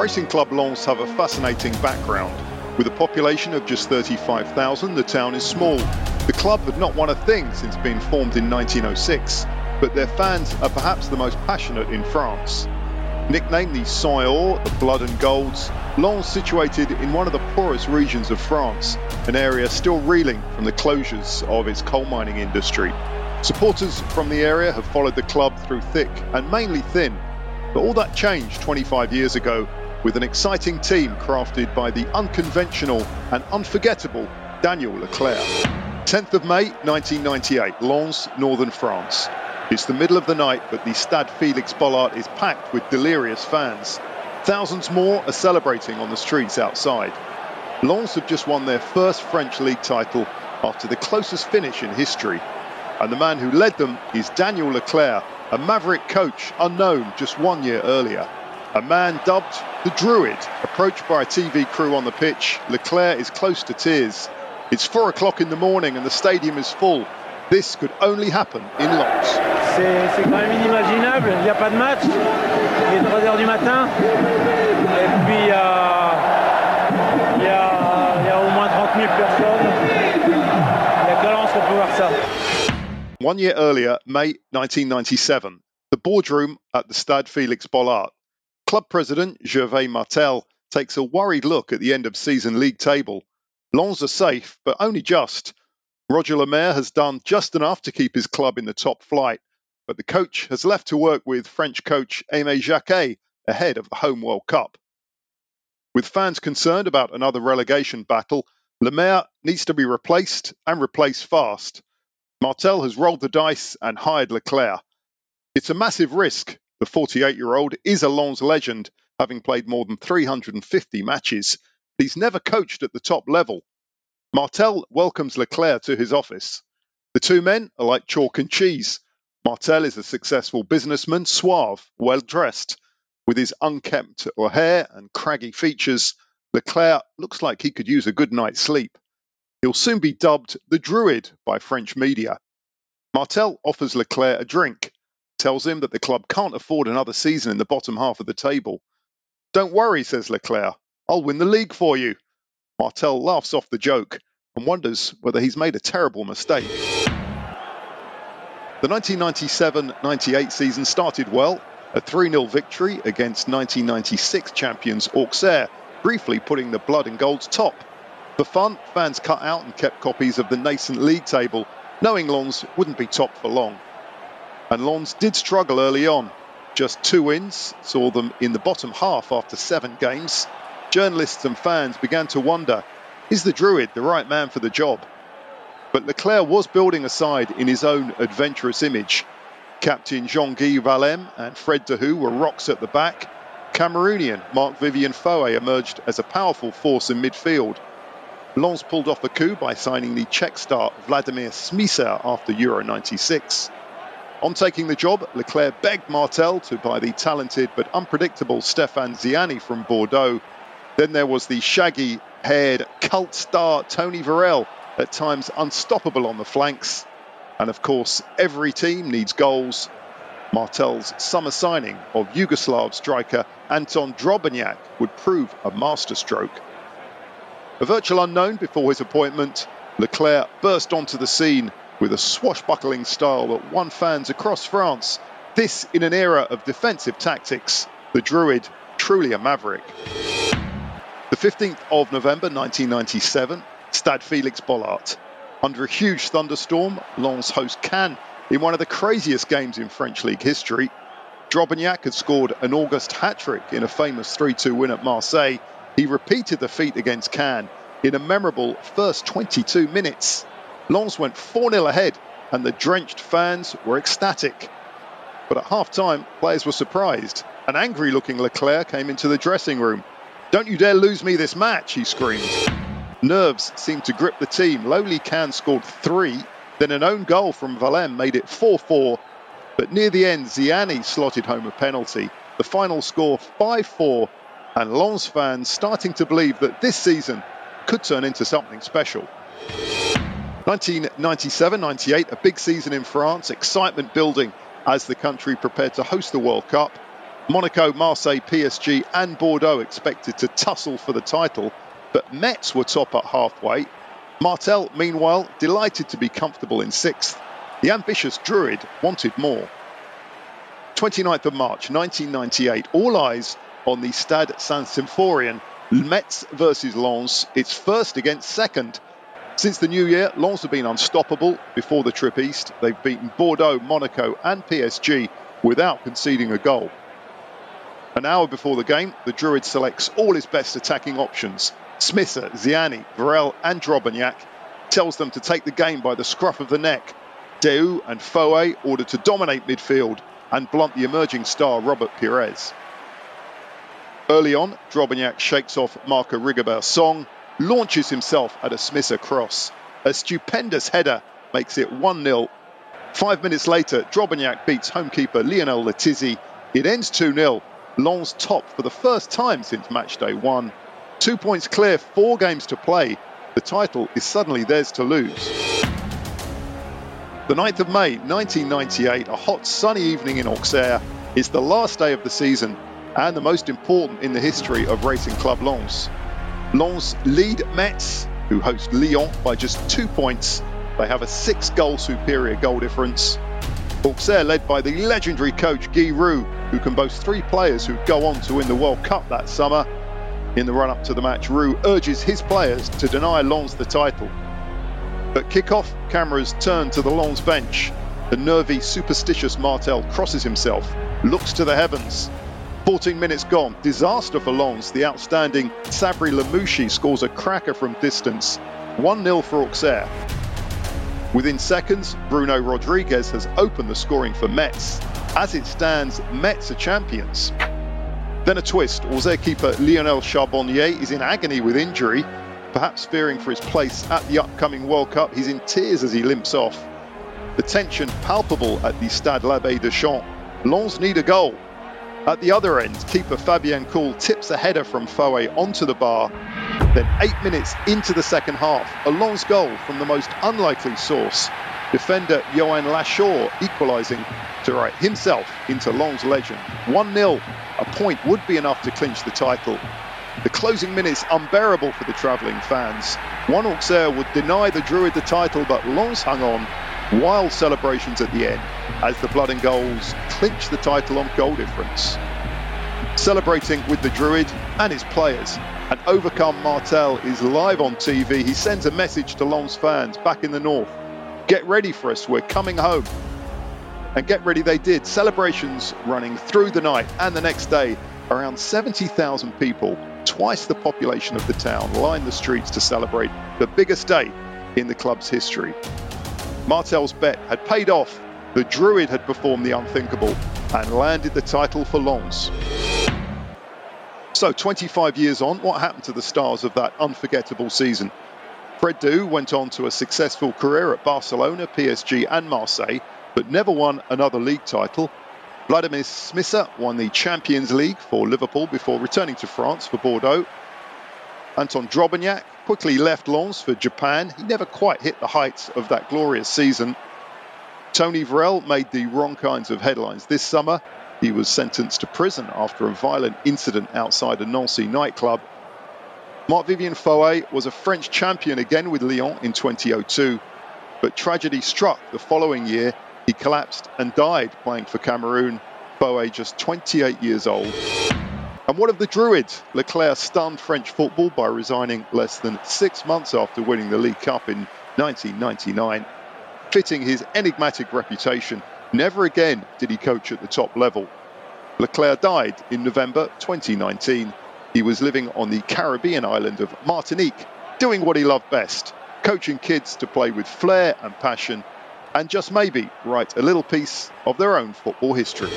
Racing Club Lens have a fascinating background. With a population of just 35,000, the town is small. The club had not won a thing since being formed in 1906, but their fans are perhaps the most passionate in France. Nicknamed the Sang the Blood and Golds, Lens situated in one of the poorest regions of France, an area still reeling from the closures of its coal mining industry. Supporters from the area have followed the club through thick and mainly thin, but all that changed 25 years ago with an exciting team crafted by the unconventional and unforgettable Daniel Leclerc. 10th of May 1998, Lens, Northern France. It's the middle of the night, but the Stade Félix Bollaert is packed with delirious fans. Thousands more are celebrating on the streets outside. Lens have just won their first French league title after the closest finish in history. And the man who led them is Daniel Leclerc, a maverick coach unknown just one year earlier. A man dubbed the Druid, approached by a TV crew on the pitch, Leclerc is close to tears. It's four o'clock in the morning and the stadium is full. This could only happen in Lens. C'est quand même inimaginable, il n'y a pas de match, il est 3h du matin, et puis euh, il y, a, y a au moins 30 000 personnes. Il n'y a que Lens pour pouvoir ça. One year earlier, May 1997, the boardroom at the Stade Félix Bollaert Club president Gervais Martel takes a worried look at the end of season league table. Lens are safe, but only just. Roger Lemerre has done just enough to keep his club in the top flight, but the coach has left to work with French coach Aimé Jacquet ahead of the home World Cup. With fans concerned about another relegation battle, Lemaire needs to be replaced and replaced fast. Martel has rolled the dice and hired Leclerc. It's a massive risk, the 48 year old is a Lens legend, having played more than 350 matches. He's never coached at the top level. Martel welcomes Leclerc to his office. The two men are like chalk and cheese. Martel is a successful businessman, suave, well dressed. With his unkempt hair and craggy features, Leclerc looks like he could use a good night's sleep. He'll soon be dubbed the Druid by French media. Martel offers Leclerc a drink, tells him that the club can't afford another season in the bottom half of the table. Don't worry, says Leclerc. I'll win the league for you. Martel laughs off the joke and wonders whether he's made a terrible mistake. The 1997 98 season started well, a 3 0 victory against 1996 champions Auxerre, briefly putting the Blood and Gold's top. For fun, fans cut out and kept copies of the nascent league table, knowing Lens wouldn't be top for long. And Lens did struggle early on. Just two wins saw them in the bottom half after seven games. Journalists and fans began to wonder is the Druid the right man for the job? But Leclerc was building a side in his own adventurous image. Captain Jean Guy Wallemme and Fred Déhu were rocks at the back. Cameroonian Marc Vivien Foé emerged as a powerful force in midfield. Lens pulled off the coup by signing the Czech star Vladimir Smicer after Euro 96. On taking the job, Leclerc begged Martel to buy the talented but unpredictable Stéphane Ziani from Bordeaux. Then there was the shaggy haired cult star Tony Vairelles, at times unstoppable on the flanks. And of course, every team needs goals. Martel's summer signing of Yugoslav striker Anton Drobnjak would prove a masterstroke. A virtual unknown before his appointment, Leclerc burst onto the scene with a swashbuckling style that won fans across France. This in an era of defensive tactics. The Druid, truly a maverick. The 15th of November 1997, Stade Félix Bollaert. Under a huge thunderstorm, Lens host Caen in one of the craziest games in French league history. Drobnjak had scored an August hat trick in a famous 3 2 win at Marseille. He repeated the feat against Caen in a memorable first 22 minutes. Lens went 4 0 ahead, and the drenched fans were ecstatic. But at half time, players were surprised. An angry looking Leclerc came into the dressing room. Don't you dare lose me this match, he screamed. Nerves seemed to grip the team. Lowly Caen scored three, then an own goal from Wallemme made it 4 4. But near the end, Ziani slotted home a penalty. The final score 5 4, and Lens fans starting to believe that this season could turn into something special. 1997 98, a big season in France, excitement building as the country prepared to host the World Cup. Monaco, Marseille, PSG, and Bordeaux expected to tussle for the title, but Metz were top at halfway. Martel, meanwhile, delighted to be comfortable in sixth. The ambitious Druid wanted more. 29th of March 1998, all eyes on the Stade Saint-Symphorien, Metz versus Lens, its first against second. Since the new year, Lens have been unstoppable before the trip east. They've beaten Bordeaux, Monaco, and PSG without conceding a goal. An hour before the game, the Druid selects all his best attacking options. Smicer, Ziani, Vairelles, and Drobnjak tells them to take the game by the scruff of the neck. Déhu and Foe ordered to dominate midfield and blunt the emerging star Robert Pires. Early on, Drobnjak shakes off Marco Rigobert Song, launches himself at a Smicer cross. A stupendous header makes it 1 0. Five minutes later, Drobnjak beats homekeeper Lionel Letizi. It ends 2 0 Lens top for the first time since matchday one. Two points clear, four games to play. The title is suddenly theirs to lose. The 9th of May 1998, a hot sunny evening in Auxerre, is the last day of the season and the most important in the history of Racing Club Lens. Lens lead Metz, who host Lyon, by just two points. They have a six goal superior goal difference. Auxerre led by the legendary coach Guy Roux, who can boast three players who go on to win the World Cup that summer. In the run up to the match, Roux urges his players to deny Lens the title. At kick-off, cameras turn to the Lens bench. The nervy, superstitious Martel crosses himself, looks to the heavens. 14 minutes gone, disaster for Lens. The outstanding Sabri Lamouchi scores a cracker from distance. 1 0 for Auxerre. Within seconds, Bruno Rodriguez has opened the scoring for Metz. As it stands, Metz are champions. Then a twist. Auxerre keeper Lionel Charbonnier is in agony with injury. Perhaps fearing for his place at the upcoming World Cup, he's in tears as he limps off. The tension palpable at the Stade l'Abbé Deschamps. Lens need a goal. At the other end, keeper Fabien Cool tips a header from Foe onto the bar. Then, eight minutes into the second half, a Lens goal from the most unlikely source. Defender Johan Lachaud equalising to write himself into Lens legend. 1 0. A point would be enough to clinch the title. The closing minutes unbearable for the travelling fans. One Auxerre would deny the Druid the title, but Lens hung on. Wild celebrations at the end as the Blood and Golds clinch the title on goal difference. Celebrating with the Druid and his players, and overcome Martel is live on TV. He sends a message to Lens fans back in the north. Get ready for us, we're coming home. And get ready they did. Celebrations running through the night and the next day. Around 70,000 people, twice the population of the town, lined the streets to celebrate the biggest day in the club's history. Martel's bet had paid off. The Druid had performed the unthinkable and landed the title for Lens. So, 25 years on, what happened to the stars of that unforgettable season? Fred Déhu went on to a successful career at Barcelona, PSG, and Marseille, but never won another league title. Vladimir Smicer won the Champions League for Liverpool before returning to France for Bordeaux. Anton Drobnjak quickly left Lens for Japan. He never quite hit the heights of that glorious season. Tony Vairelles made the wrong kinds of headlines this summer. He was sentenced to prison after a violent incident outside a Nancy nightclub. Marc Vivien Foé was a French champion again with Lyon in 2002, but tragedy struck the following year. He collapsed and died playing for Cameroon. Foé just 28 years old. And what of the Druids? Leclerc stunned French football by resigning less than six months after winning the League Cup in 1999. Fitting his enigmatic reputation, never again did he coach at the top level. Leclerc died in November 2019. He was living on the Caribbean island of Martinique, doing what he loved best coaching kids to play with flair and passion, and just maybe write a little piece of their own football history.